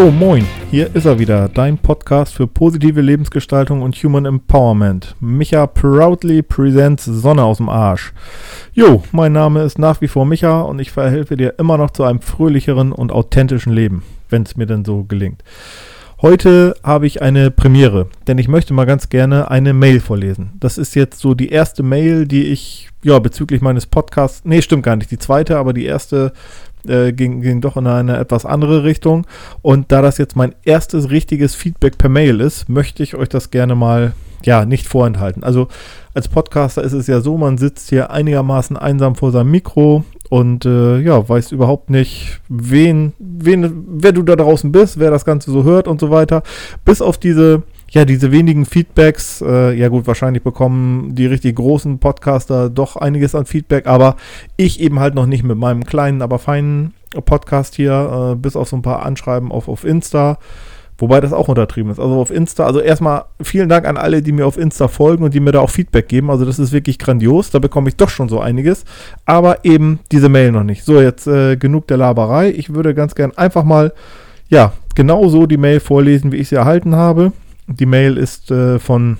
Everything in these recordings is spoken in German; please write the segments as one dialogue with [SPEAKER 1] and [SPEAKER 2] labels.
[SPEAKER 1] Jo, moin, hier ist er wieder, dein Podcast für positive Lebensgestaltung und Human Empowerment. Micha proudly presents Sonne aus dem Arsch. Jo, mein Name ist nach wie vor Micha und ich verhelfe dir immer noch zu einem fröhlicheren und authentischen Leben, wenn es mir denn so gelingt. Heute habe ich eine Premiere, denn ich möchte mal ganz gerne eine Mail vorlesen. Das ist jetzt so die erste Mail, die ich, ja, bezüglich meines Podcasts, nee, stimmt gar nicht, die zweite, aber die erste äh, ging, ging doch in eine etwas andere Richtung. Und da das jetzt mein erstes richtiges Feedback per Mail ist, möchte ich euch das gerne mal, ja, nicht vorenthalten. Also als Podcaster ist es ja so, man sitzt hier einigermaßen einsam vor seinem Mikro und äh, ja, weiß überhaupt nicht, wen, wen, wer du da draußen bist, wer das Ganze so hört und so weiter. Bis auf diese, ja, diese wenigen Feedbacks, äh, ja gut, wahrscheinlich bekommen die richtig großen Podcaster doch einiges an Feedback, aber ich eben halt noch nicht mit meinem kleinen, aber feinen Podcast hier, äh, bis auf so ein paar Anschreiben auf, auf Insta. Wobei das auch untertrieben ist. Also auf Insta, also erstmal vielen Dank an alle, die mir auf Insta folgen und die mir da auch Feedback geben. Also das ist wirklich grandios. Da bekomme ich doch schon so einiges. Aber eben diese Mail noch nicht. So, jetzt äh, genug der Laberei. Ich würde ganz gern einfach mal, ja, genauso die Mail vorlesen, wie ich sie erhalten habe. Die Mail ist äh, von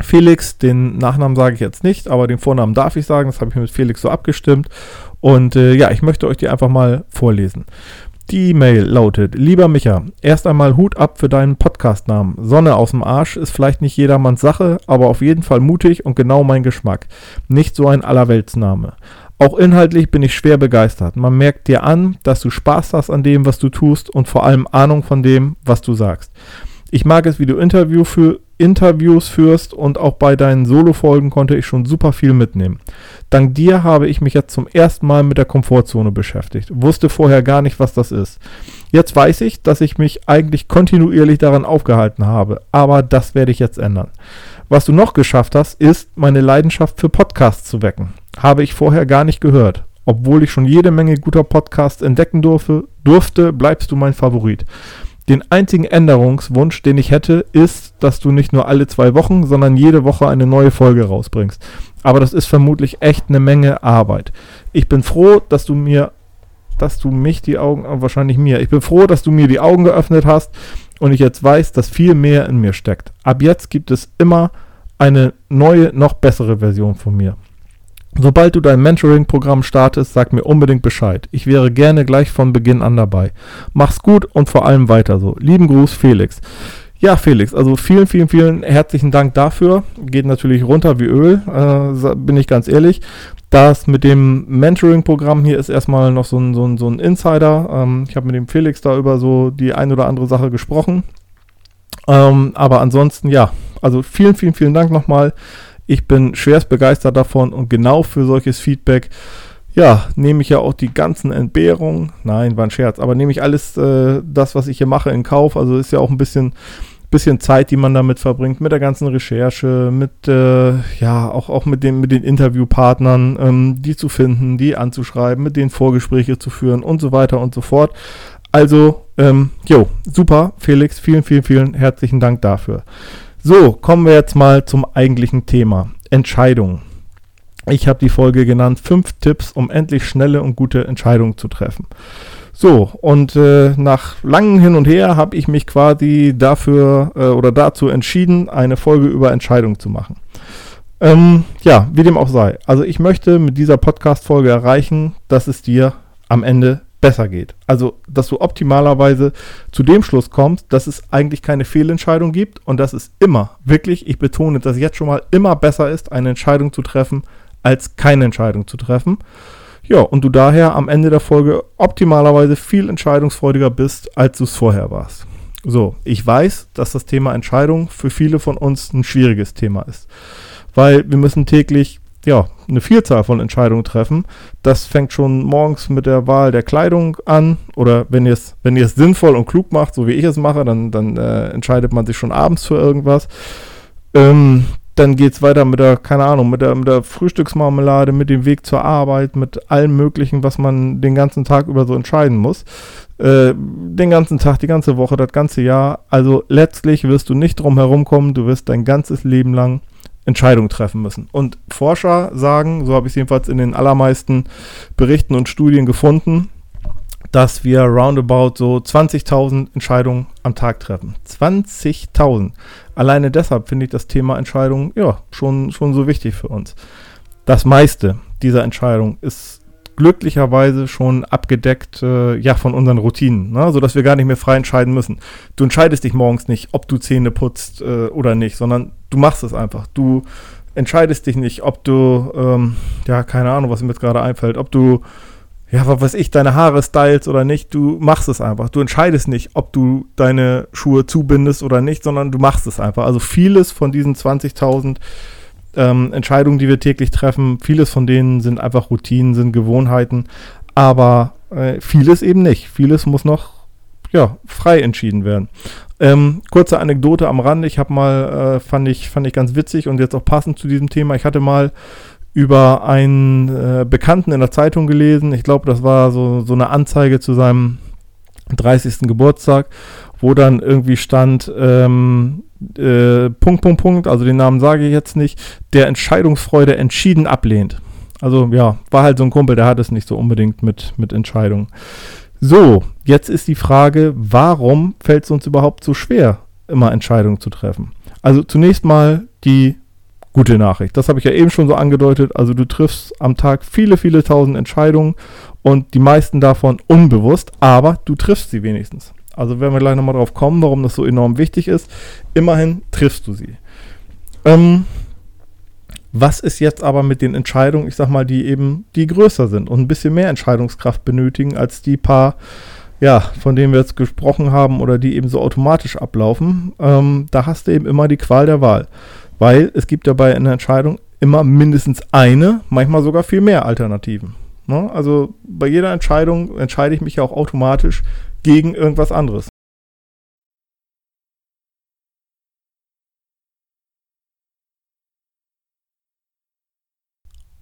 [SPEAKER 1] Felix. Den Nachnamen sage ich jetzt nicht, aber den Vornamen darf ich sagen. Das habe ich mit Felix so abgestimmt. Und äh, ja, ich möchte euch die einfach mal vorlesen. Die Mail lautet, lieber Micha, erst einmal Hut ab für deinen Podcastnamen. Sonne aus dem Arsch ist vielleicht nicht jedermanns Sache, aber auf jeden Fall mutig und genau mein Geschmack. Nicht so ein Allerweltsname. Auch inhaltlich bin ich schwer begeistert. Man merkt dir an, dass du Spaß hast an dem, was du tust und vor allem Ahnung von dem, was du sagst. Ich mag es, wie du Interview für, Interviews führst und auch bei deinen Solo-Folgen konnte ich schon super viel mitnehmen. Dank dir habe ich mich jetzt zum ersten Mal mit der Komfortzone beschäftigt. Wusste vorher gar nicht, was das ist. Jetzt weiß ich, dass ich mich eigentlich kontinuierlich daran aufgehalten habe, aber das werde ich jetzt ändern. Was du noch geschafft hast, ist, meine Leidenschaft für Podcasts zu wecken. Habe ich vorher gar nicht gehört. Obwohl ich schon jede Menge guter Podcasts entdecken durfte, durfte, bleibst du mein Favorit. Den einzigen Änderungswunsch, den ich hätte, ist, dass du nicht nur alle zwei Wochen, sondern jede Woche eine neue Folge rausbringst. Aber das ist vermutlich echt eine Menge Arbeit. Ich bin froh, dass du mir, dass du mich die Augen, äh, wahrscheinlich mir, ich bin froh, dass du mir die Augen geöffnet hast und ich jetzt weiß, dass viel mehr in mir steckt. Ab jetzt gibt es immer eine neue, noch bessere Version von mir. Sobald du dein Mentoring-Programm startest, sag mir unbedingt Bescheid. Ich wäre gerne gleich von Beginn an dabei. Mach's gut und vor allem weiter so. Lieben Gruß, Felix. Ja, Felix, also vielen, vielen, vielen herzlichen Dank dafür. Geht natürlich runter wie Öl, äh, bin ich ganz ehrlich. Das mit dem Mentoring-Programm hier ist erstmal noch so ein, so ein, so ein Insider. Ähm, ich habe mit dem Felix da über so die ein oder andere Sache gesprochen. Ähm, aber ansonsten, ja, also vielen, vielen, vielen Dank nochmal. Ich bin schwerst begeistert davon und genau für solches Feedback, ja, nehme ich ja auch die ganzen Entbehrungen. Nein, war ein Scherz, aber nehme ich alles äh, das, was ich hier mache, in Kauf. Also ist ja auch ein bisschen, bisschen Zeit, die man damit verbringt, mit der ganzen Recherche, mit, äh, ja, auch, auch mit, den, mit den Interviewpartnern, ähm, die zu finden, die anzuschreiben, mit denen Vorgespräche zu führen und so weiter und so fort. Also, ähm, jo, super, Felix, vielen, vielen, vielen herzlichen Dank dafür. So, kommen wir jetzt mal zum eigentlichen Thema. Entscheidungen. Ich habe die Folge genannt, fünf Tipps, um endlich schnelle und gute Entscheidungen zu treffen. So, und äh, nach langem Hin und Her habe ich mich quasi dafür äh, oder dazu entschieden, eine Folge über Entscheidungen zu machen. Ähm, ja, wie dem auch sei. Also ich möchte mit dieser Podcast-Folge erreichen, dass es dir am Ende besser geht. Also, dass du optimalerweise zu dem Schluss kommst, dass es eigentlich keine Fehlentscheidung gibt und dass es immer, wirklich, ich betone das jetzt schon mal, immer besser ist, eine Entscheidung zu treffen, als keine Entscheidung zu treffen. Ja, und du daher am Ende der Folge optimalerweise viel entscheidungsfreudiger bist, als du es vorher warst. So, ich weiß, dass das Thema Entscheidung für viele von uns ein schwieriges Thema ist, weil wir müssen täglich ja, eine Vielzahl von Entscheidungen treffen. Das fängt schon morgens mit der Wahl der Kleidung an. Oder wenn ihr es, wenn sinnvoll und klug macht, so wie ich es mache, dann, dann äh, entscheidet man sich schon abends für irgendwas. Ähm, dann geht es weiter mit der, keine Ahnung, mit der, mit der Frühstücksmarmelade, mit dem Weg zur Arbeit, mit allem Möglichen, was man den ganzen Tag über so entscheiden muss. Äh, den ganzen Tag, die ganze Woche, das ganze Jahr. Also letztlich wirst du nicht drum herum kommen, du wirst dein ganzes Leben lang Entscheidungen treffen müssen. Und Forscher sagen, so habe ich es jedenfalls in den allermeisten Berichten und Studien gefunden, dass wir roundabout so 20.000 Entscheidungen am Tag treffen. 20.000. Alleine deshalb finde ich das Thema Entscheidungen ja schon, schon so wichtig für uns. Das meiste dieser Entscheidungen ist glücklicherweise schon abgedeckt äh, ja von unseren Routinen, ne? sodass wir gar nicht mehr frei entscheiden müssen. Du entscheidest dich morgens nicht, ob du Zähne putzt äh, oder nicht, sondern du machst es einfach. Du entscheidest dich nicht, ob du, ähm, ja, keine Ahnung, was mir jetzt gerade einfällt, ob du ja, was weiß ich, deine Haare stylst oder nicht, du machst es einfach. Du entscheidest nicht, ob du deine Schuhe zubindest oder nicht, sondern du machst es einfach. Also vieles von diesen 20.000 ähm, Entscheidungen, die wir täglich treffen, vieles von denen sind einfach Routinen, sind Gewohnheiten, aber äh, vieles eben nicht. Vieles muss noch ja, frei entschieden werden. Ähm, kurze Anekdote am Rande. Ich habe mal, äh, fand, ich, fand ich ganz witzig und jetzt auch passend zu diesem Thema. Ich hatte mal über einen äh, Bekannten in der Zeitung gelesen. Ich glaube, das war so, so eine Anzeige zu seinem 30. Geburtstag, wo dann irgendwie stand, ähm, äh, Punkt, Punkt, Punkt, also den Namen sage ich jetzt nicht, der Entscheidungsfreude entschieden ablehnt. Also ja, war halt so ein Kumpel, der hat es nicht so unbedingt mit, mit Entscheidungen. So, jetzt ist die Frage, warum fällt es uns überhaupt so schwer, immer Entscheidungen zu treffen? Also zunächst mal die gute Nachricht. Das habe ich ja eben schon so angedeutet. Also du triffst am Tag viele, viele tausend Entscheidungen und die meisten davon unbewusst, aber du triffst sie wenigstens. Also werden wir gleich nochmal drauf kommen, warum das so enorm wichtig ist. Immerhin triffst du sie. Ähm, was ist jetzt aber mit den Entscheidungen, ich sag mal, die eben, die größer sind und ein bisschen mehr Entscheidungskraft benötigen als die paar, ja, von denen wir jetzt gesprochen haben oder die eben so automatisch ablaufen? Ähm, da hast du eben immer die Qual der Wahl. Weil es gibt ja bei einer Entscheidung immer mindestens eine, manchmal sogar viel mehr Alternativen. Ne? Also bei jeder Entscheidung entscheide ich mich ja auch automatisch gegen irgendwas anderes.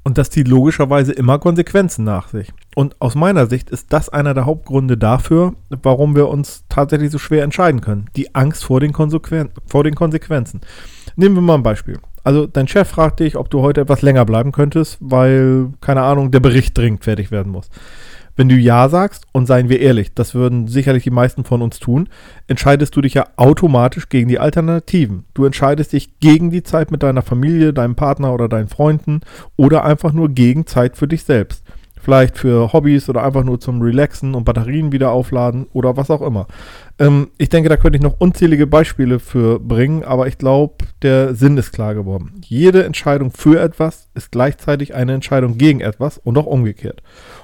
[SPEAKER 1] Und das zieht logischerweise immer Konsequenzen nach sich. Und aus meiner Sicht ist das einer der Hauptgründe dafür, warum wir uns tatsächlich so schwer entscheiden können. Die Angst vor den, Konsequen vor den Konsequenzen. Nehmen wir mal ein Beispiel. Also dein Chef fragt dich, ob du heute etwas länger bleiben könntest, weil, keine Ahnung, der Bericht dringend fertig werden muss. Wenn du Ja sagst, und seien wir ehrlich, das würden sicherlich die meisten von uns tun, entscheidest du dich ja automatisch gegen die Alternativen. Du entscheidest dich gegen die Zeit mit deiner Familie, deinem Partner oder deinen Freunden oder einfach nur gegen Zeit für dich selbst. Vielleicht für Hobbys oder einfach nur zum Relaxen und Batterien wieder aufladen oder was auch immer. Ähm, ich denke, da könnte ich noch unzählige Beispiele für bringen, aber ich glaube, der Sinn ist klar geworden. Jede Entscheidung für etwas ist gleichzeitig eine Entscheidung gegen etwas und auch umgekehrt.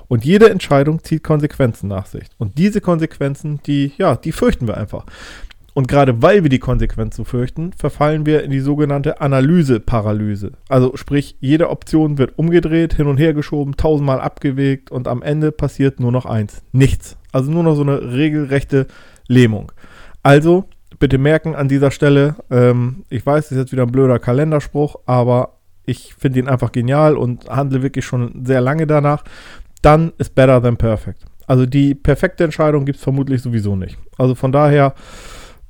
[SPEAKER 1] Und jede Entscheidung zieht Konsequenzen nach sich. Und diese Konsequenzen, die, ja, die fürchten wir einfach. Und gerade weil wir die Konsequenzen fürchten, verfallen wir in die sogenannte Analyse-Paralyse. Also sprich, jede Option wird umgedreht, hin und her geschoben, tausendmal abgewegt und am Ende passiert nur noch eins. Nichts. Also nur noch so eine regelrechte Lähmung. Also bitte merken an dieser Stelle, ähm, ich weiß, das ist jetzt wieder ein blöder Kalenderspruch, aber ich finde ihn einfach genial und handle wirklich schon sehr lange danach. Dann ist better than perfect. Also die perfekte Entscheidung gibt es vermutlich sowieso nicht. Also von daher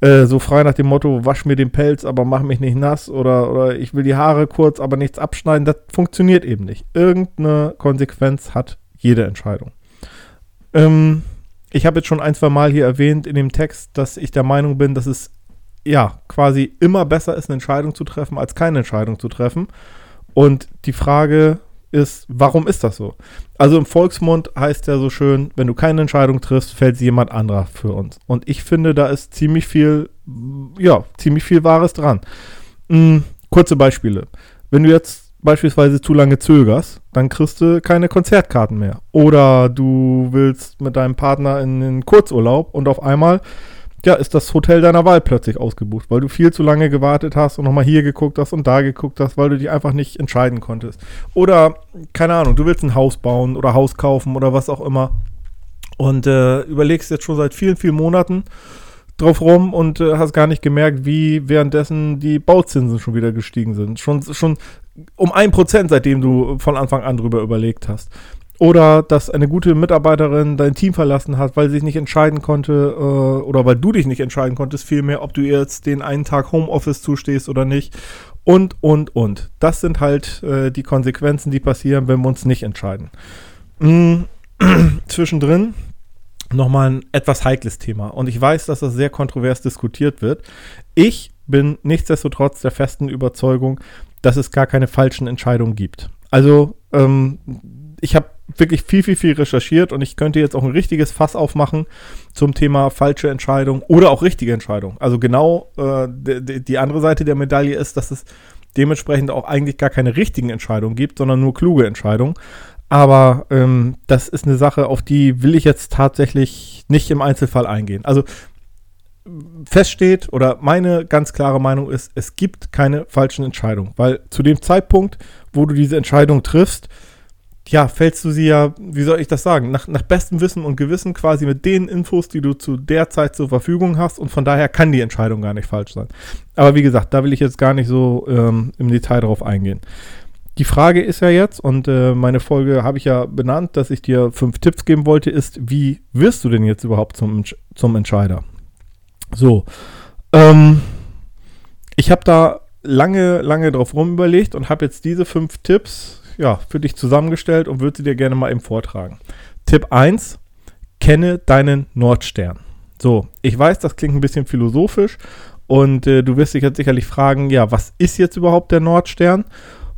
[SPEAKER 1] äh, so frei nach dem Motto, wasch mir den Pelz, aber mach mich nicht nass oder, oder ich will die Haare kurz, aber nichts abschneiden, das funktioniert eben nicht. Irgendeine Konsequenz hat jede Entscheidung. Ähm, ich habe jetzt schon ein, zwei Mal hier erwähnt in dem Text, dass ich der Meinung bin, dass es ja quasi immer besser ist, eine Entscheidung zu treffen, als keine Entscheidung zu treffen. Und die Frage ist, warum ist das so? Also im Volksmund heißt ja so schön, wenn du keine Entscheidung triffst, fällt jemand anderer für uns. Und ich finde, da ist ziemlich viel, ja, ziemlich viel Wahres dran. Hm, kurze Beispiele. Wenn du jetzt beispielsweise zu lange zögerst, dann kriegst du keine Konzertkarten mehr. Oder du willst mit deinem Partner in den Kurzurlaub und auf einmal ja, ist das Hotel deiner Wahl plötzlich ausgebucht, weil du viel zu lange gewartet hast und nochmal hier geguckt hast und da geguckt hast, weil du dich einfach nicht entscheiden konntest. Oder, keine Ahnung, du willst ein Haus bauen oder Haus kaufen oder was auch immer und äh, überlegst jetzt schon seit vielen, vielen Monaten drauf rum und äh, hast gar nicht gemerkt, wie währenddessen die Bauzinsen schon wieder gestiegen sind. Schon, schon um ein Prozent, seitdem du von Anfang an drüber überlegt hast. Oder dass eine gute Mitarbeiterin dein Team verlassen hat, weil sie sich nicht entscheiden konnte, äh, oder weil du dich nicht entscheiden konntest, vielmehr, ob du jetzt den einen Tag Homeoffice zustehst oder nicht. Und, und, und. Das sind halt äh, die Konsequenzen, die passieren, wenn wir uns nicht entscheiden. Mhm. Zwischendrin nochmal ein etwas heikles Thema. Und ich weiß, dass das sehr kontrovers diskutiert wird. Ich bin nichtsdestotrotz der festen Überzeugung, dass es gar keine falschen Entscheidungen gibt. Also, ähm, ich habe wirklich viel, viel, viel recherchiert und ich könnte jetzt auch ein richtiges Fass aufmachen zum Thema falsche Entscheidung oder auch richtige Entscheidung. Also genau äh, die, andere Seite der Medaille ist, dass es dementsprechend auch eigentlich gar keine richtigen Entscheidungen gibt, sondern nur kluge Entscheidungen. Aber ähm, das ist eine Sache, auf die will ich jetzt tatsächlich nicht im Einzelfall eingehen. Also feststeht oder meine ganz klare Meinung ist, es gibt keine falschen Entscheidungen, weil zu dem Zeitpunkt, wo du diese Entscheidung triffst, ja, fällst du sie ja, wie soll ich das sagen, nach, nach bestem Wissen und Gewissen quasi mit den Infos, die du zu der Zeit zur Verfügung hast und von daher kann die Entscheidung gar nicht falsch sein. Aber wie gesagt, da will ich jetzt gar nicht so ähm, im Detail drauf eingehen. Die Frage ist ja jetzt, und äh, meine Folge habe ich ja benannt, dass ich dir fünf Tipps geben wollte, ist, wie wirst du denn jetzt überhaupt zum, zum Entscheider? So, ähm, ich habe da lange, lange drauf rumüberlegt und habe jetzt diese fünf Tipps ja, für dich zusammengestellt und würde sie dir gerne mal eben vortragen. Tipp 1, kenne deinen Nordstern. So, ich weiß, das klingt ein bisschen philosophisch und äh, du wirst dich jetzt sicherlich fragen, ja, was ist jetzt überhaupt der Nordstern?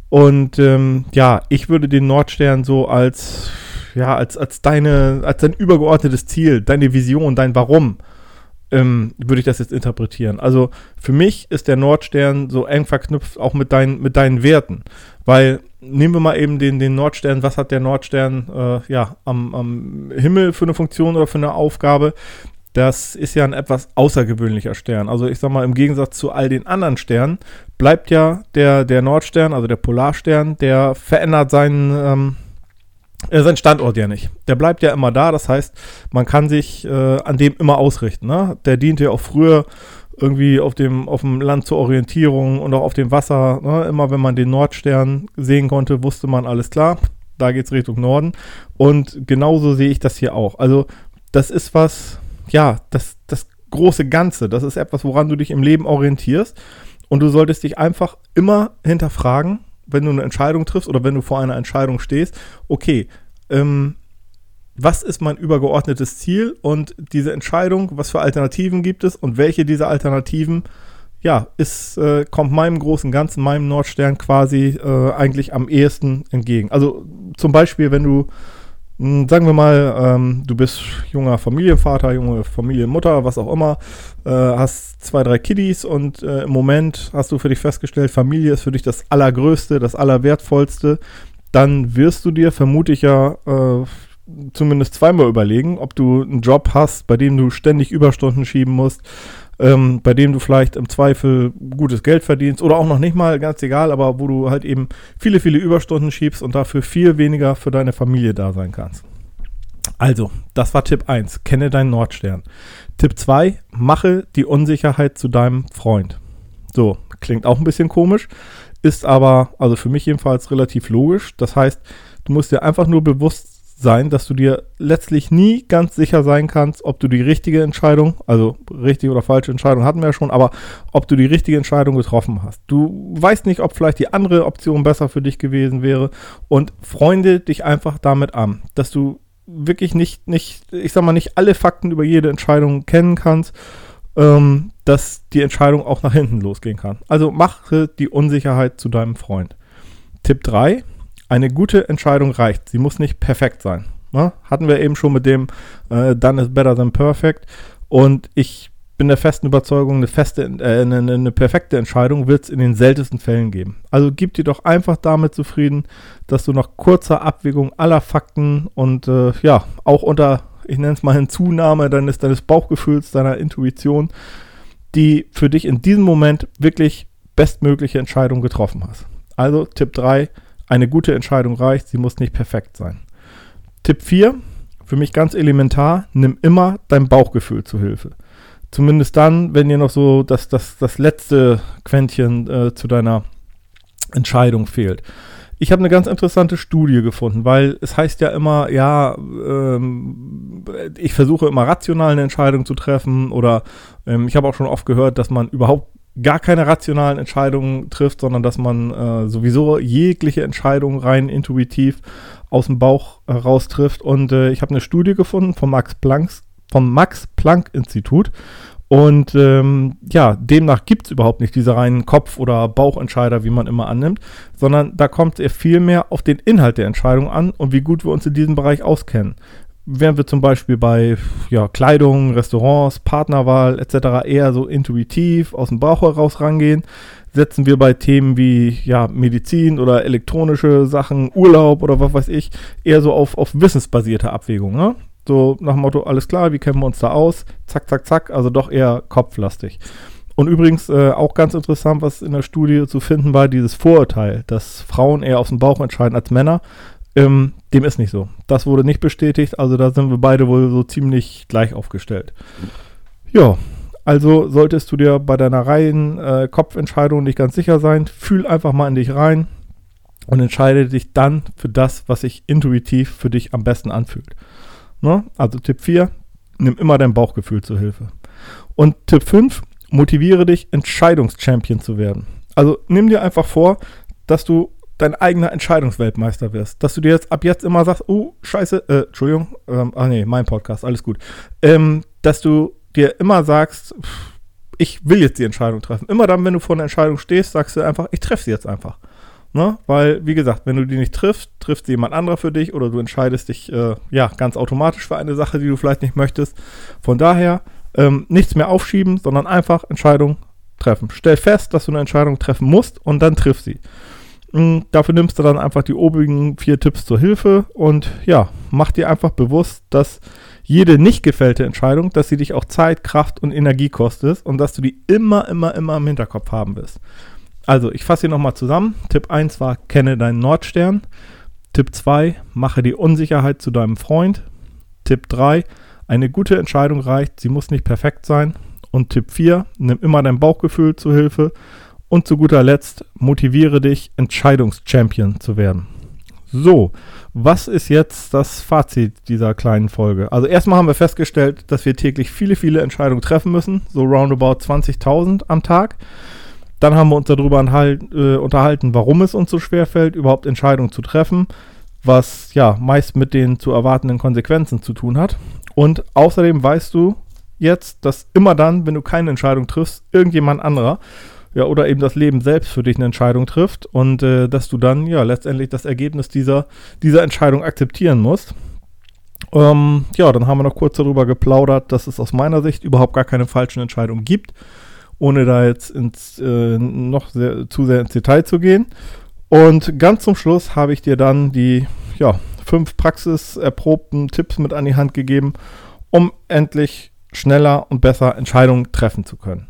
[SPEAKER 1] Und ähm, ja, ich würde den Nordstern so als, ja, als, als deine, als dein übergeordnetes Ziel, deine Vision, dein Warum, ähm, würde ich das jetzt interpretieren. Also für mich ist der Nordstern so eng verknüpft auch mit, dein, mit deinen Werten. Weil nehmen wir mal eben den, den Nordstern, was hat der Nordstern äh, ja, am, am Himmel für eine Funktion oder für eine Aufgabe? Das ist ja ein etwas außergewöhnlicher Stern. Also ich sag mal, im Gegensatz zu all den anderen Sternen bleibt ja der, der Nordstern, also der Polarstern, der verändert seinen, ähm, äh, seinen Standort ja nicht. Der bleibt ja immer da, das heißt, man kann sich äh, an dem immer ausrichten. Ne? Der diente ja auch früher irgendwie auf dem, auf dem Land zur Orientierung und auch auf dem Wasser. Ne? Immer wenn man den Nordstern sehen konnte, wusste man alles klar. Da geht es Richtung Norden. Und genauso sehe ich das hier auch. Also, das ist was, ja, das, das große Ganze. Das ist etwas, woran du dich im Leben orientierst. Und du solltest dich einfach immer hinterfragen, wenn du eine Entscheidung triffst oder wenn du vor einer Entscheidung stehst, okay, ähm, was ist mein übergeordnetes Ziel und diese Entscheidung, was für Alternativen gibt es und welche dieser Alternativen, ja, ist, äh, kommt meinem großen Ganzen, meinem Nordstern quasi äh, eigentlich am ehesten entgegen. Also zum Beispiel, wenn du, sagen wir mal, ähm, du bist junger Familienvater, junge Familienmutter, was auch immer, äh, hast zwei, drei Kiddies und äh, im Moment hast du für dich festgestellt, Familie ist für dich das Allergrößte, das Allerwertvollste, dann wirst du dir vermutlich ja äh, zumindest zweimal überlegen, ob du einen Job hast, bei dem du ständig Überstunden schieben musst, ähm, bei dem du vielleicht im Zweifel gutes Geld verdienst oder auch noch nicht mal, ganz egal, aber wo du halt eben viele, viele Überstunden schiebst und dafür viel weniger für deine Familie da sein kannst. Also, das war Tipp 1, kenne deinen Nordstern. Tipp 2, mache die Unsicherheit zu deinem Freund. So, klingt auch ein bisschen komisch, ist aber, also für mich jedenfalls relativ logisch. Das heißt, du musst dir einfach nur bewusst sein, dass du dir letztlich nie ganz sicher sein kannst, ob du die richtige Entscheidung, also richtige oder falsche Entscheidung hatten wir ja schon, aber ob du die richtige Entscheidung getroffen hast. Du weißt nicht, ob vielleicht die andere Option besser für dich gewesen wäre und freunde dich einfach damit an, dass du wirklich nicht, nicht, ich sag mal, nicht alle Fakten über jede Entscheidung kennen kannst, ähm, dass die Entscheidung auch nach hinten losgehen kann. Also mache die Unsicherheit zu deinem Freund. Tipp 3 eine gute Entscheidung reicht. Sie muss nicht perfekt sein. Ne? Hatten wir eben schon mit dem äh, Done is better than perfect. Und ich bin der festen Überzeugung, eine, feste, äh, eine, eine perfekte Entscheidung wird es in den seltensten Fällen geben. Also gib dir doch einfach damit zufrieden, dass du nach kurzer Abwägung aller Fakten und äh, ja, auch unter, ich nenne es mal Hinzunahme deines, deines Bauchgefühls, deiner Intuition, die für dich in diesem Moment wirklich bestmögliche Entscheidung getroffen hast. Also Tipp 3, eine gute Entscheidung reicht, sie muss nicht perfekt sein. Tipp 4, für mich ganz elementar, nimm immer dein Bauchgefühl zu Hilfe. Zumindest dann, wenn dir noch so das, das, das letzte Quäntchen äh, zu deiner Entscheidung fehlt. Ich habe eine ganz interessante Studie gefunden, weil es heißt ja immer, ja, ähm, ich versuche immer rational eine Entscheidung zu treffen oder ähm, ich habe auch schon oft gehört, dass man überhaupt gar keine rationalen Entscheidungen trifft, sondern dass man äh, sowieso jegliche Entscheidung rein intuitiv aus dem Bauch heraus trifft. Und äh, ich habe eine Studie gefunden vom Max Planck, vom Max Planck Institut. Und ähm, ja, demnach gibt es überhaupt nicht diese reinen Kopf- oder Bauchentscheider, wie man immer annimmt, sondern da kommt es viel mehr auf den Inhalt der Entscheidung an und wie gut wir uns in diesem Bereich auskennen. Während wir zum Beispiel bei ja, Kleidung, Restaurants, Partnerwahl etc. eher so intuitiv aus dem Bauch heraus rangehen, setzen wir bei Themen wie ja, Medizin oder elektronische Sachen, Urlaub oder was weiß ich, eher so auf, auf wissensbasierte Abwägungen. Ne? So nach dem Motto, alles klar, wie kennen wir uns da aus? Zack, zack, zack, also doch eher kopflastig. Und übrigens äh, auch ganz interessant, was in der Studie zu finden war, dieses Vorurteil, dass Frauen eher aus dem Bauch entscheiden als Männer. Ähm, dem ist nicht so. Das wurde nicht bestätigt, also da sind wir beide wohl so ziemlich gleich aufgestellt. Ja, also solltest du dir bei deiner reinen äh, Kopfentscheidung nicht ganz sicher sein, fühl einfach mal in dich rein und entscheide dich dann für das, was sich intuitiv für dich am besten anfühlt. Ne? Also Tipp 4, nimm immer dein Bauchgefühl zur Hilfe. Und Tipp 5, motiviere dich, Entscheidungschampion zu werden. Also nimm dir einfach vor, dass du dein eigener Entscheidungsweltmeister wirst. Dass du dir jetzt ab jetzt immer sagst, oh, scheiße, äh, Entschuldigung, ähm, ach nee, mein Podcast, alles gut. Ähm, dass du dir immer sagst, ich will jetzt die Entscheidung treffen. Immer dann, wenn du vor einer Entscheidung stehst, sagst du einfach, ich treffe sie jetzt einfach. Ne? Weil, wie gesagt, wenn du die nicht triffst, trifft sie jemand anderer für dich oder du entscheidest dich äh, ja ganz automatisch für eine Sache, die du vielleicht nicht möchtest. Von daher ähm, nichts mehr aufschieben, sondern einfach Entscheidung treffen. Stell fest, dass du eine Entscheidung treffen musst und dann triff sie. Mhm, dafür nimmst du dann einfach die obigen vier Tipps zur Hilfe und ja, mach dir einfach bewusst, dass jede nicht gefällte Entscheidung, dass sie dich auch Zeit, Kraft und Energie kostet und dass du die immer, immer, immer im Hinterkopf haben wirst. Also, ich fasse hier nochmal zusammen. Tipp 1 war, kenne deinen Nordstern. Tipp 2, mache die Unsicherheit zu deinem Freund. Tipp 3, eine gute Entscheidung reicht, sie muss nicht perfekt sein. Und Tipp 4, nimm immer dein Bauchgefühl zu Hilfe. Und zu guter Letzt, motiviere dich, Entscheidungschampion zu werden. So, was ist jetzt das Fazit dieser kleinen Folge? Also erstmal haben wir festgestellt, dass wir täglich viele, viele Entscheidungen treffen müssen, so roundabout 20.000 am Tag. Dann haben wir uns darüber äh, unterhalten, warum es uns so schwer fällt, überhaupt Entscheidungen zu treffen, was ja meist mit den zu erwartenden Konsequenzen zu tun hat. Und außerdem weißt du jetzt, dass immer dann, wenn du keine Entscheidung triffst, irgendjemand anderer ja, oder eben das Leben selbst für dich eine Entscheidung trifft und äh, dass du dann ja letztendlich das Ergebnis dieser, dieser Entscheidung akzeptieren musst. Ähm, ja, dann haben wir noch kurz darüber geplaudert, dass es aus meiner Sicht überhaupt gar keine falschen Entscheidungen gibt, ohne da jetzt ins, äh, noch sehr, zu sehr ins Detail zu gehen. Und ganz zum Schluss habe ich dir dann die ja, fünf praxiserprobten Tipps mit an die Hand gegeben, um endlich schneller und besser Entscheidungen treffen zu können.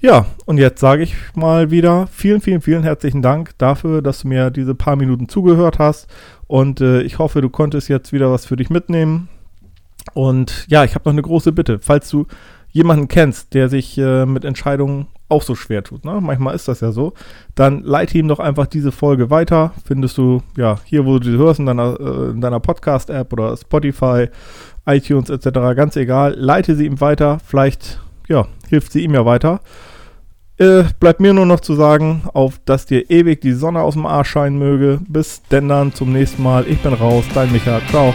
[SPEAKER 1] Ja, und jetzt sage ich mal wieder vielen, vielen, vielen herzlichen Dank dafür, dass du mir diese paar Minuten zugehört hast. Und äh, ich hoffe, du konntest jetzt wieder was für dich mitnehmen. Und ja, ich habe noch eine große Bitte. Falls du jemanden kennst, der sich äh, mit Entscheidungen auch so schwer tut, ne? manchmal ist das ja so, dann leite ihm doch einfach diese Folge weiter. Findest du ja hier, wo du sie hörst, in deiner, äh, deiner Podcast-App oder Spotify, iTunes etc., ganz egal. Leite sie ihm weiter. Vielleicht ja, hilft sie ihm ja weiter. Äh, bleibt mir nur noch zu sagen, auf dass dir ewig die Sonne aus dem Arsch scheinen möge. Bis denn dann zum nächsten Mal. Ich bin raus, dein Micha. Ciao.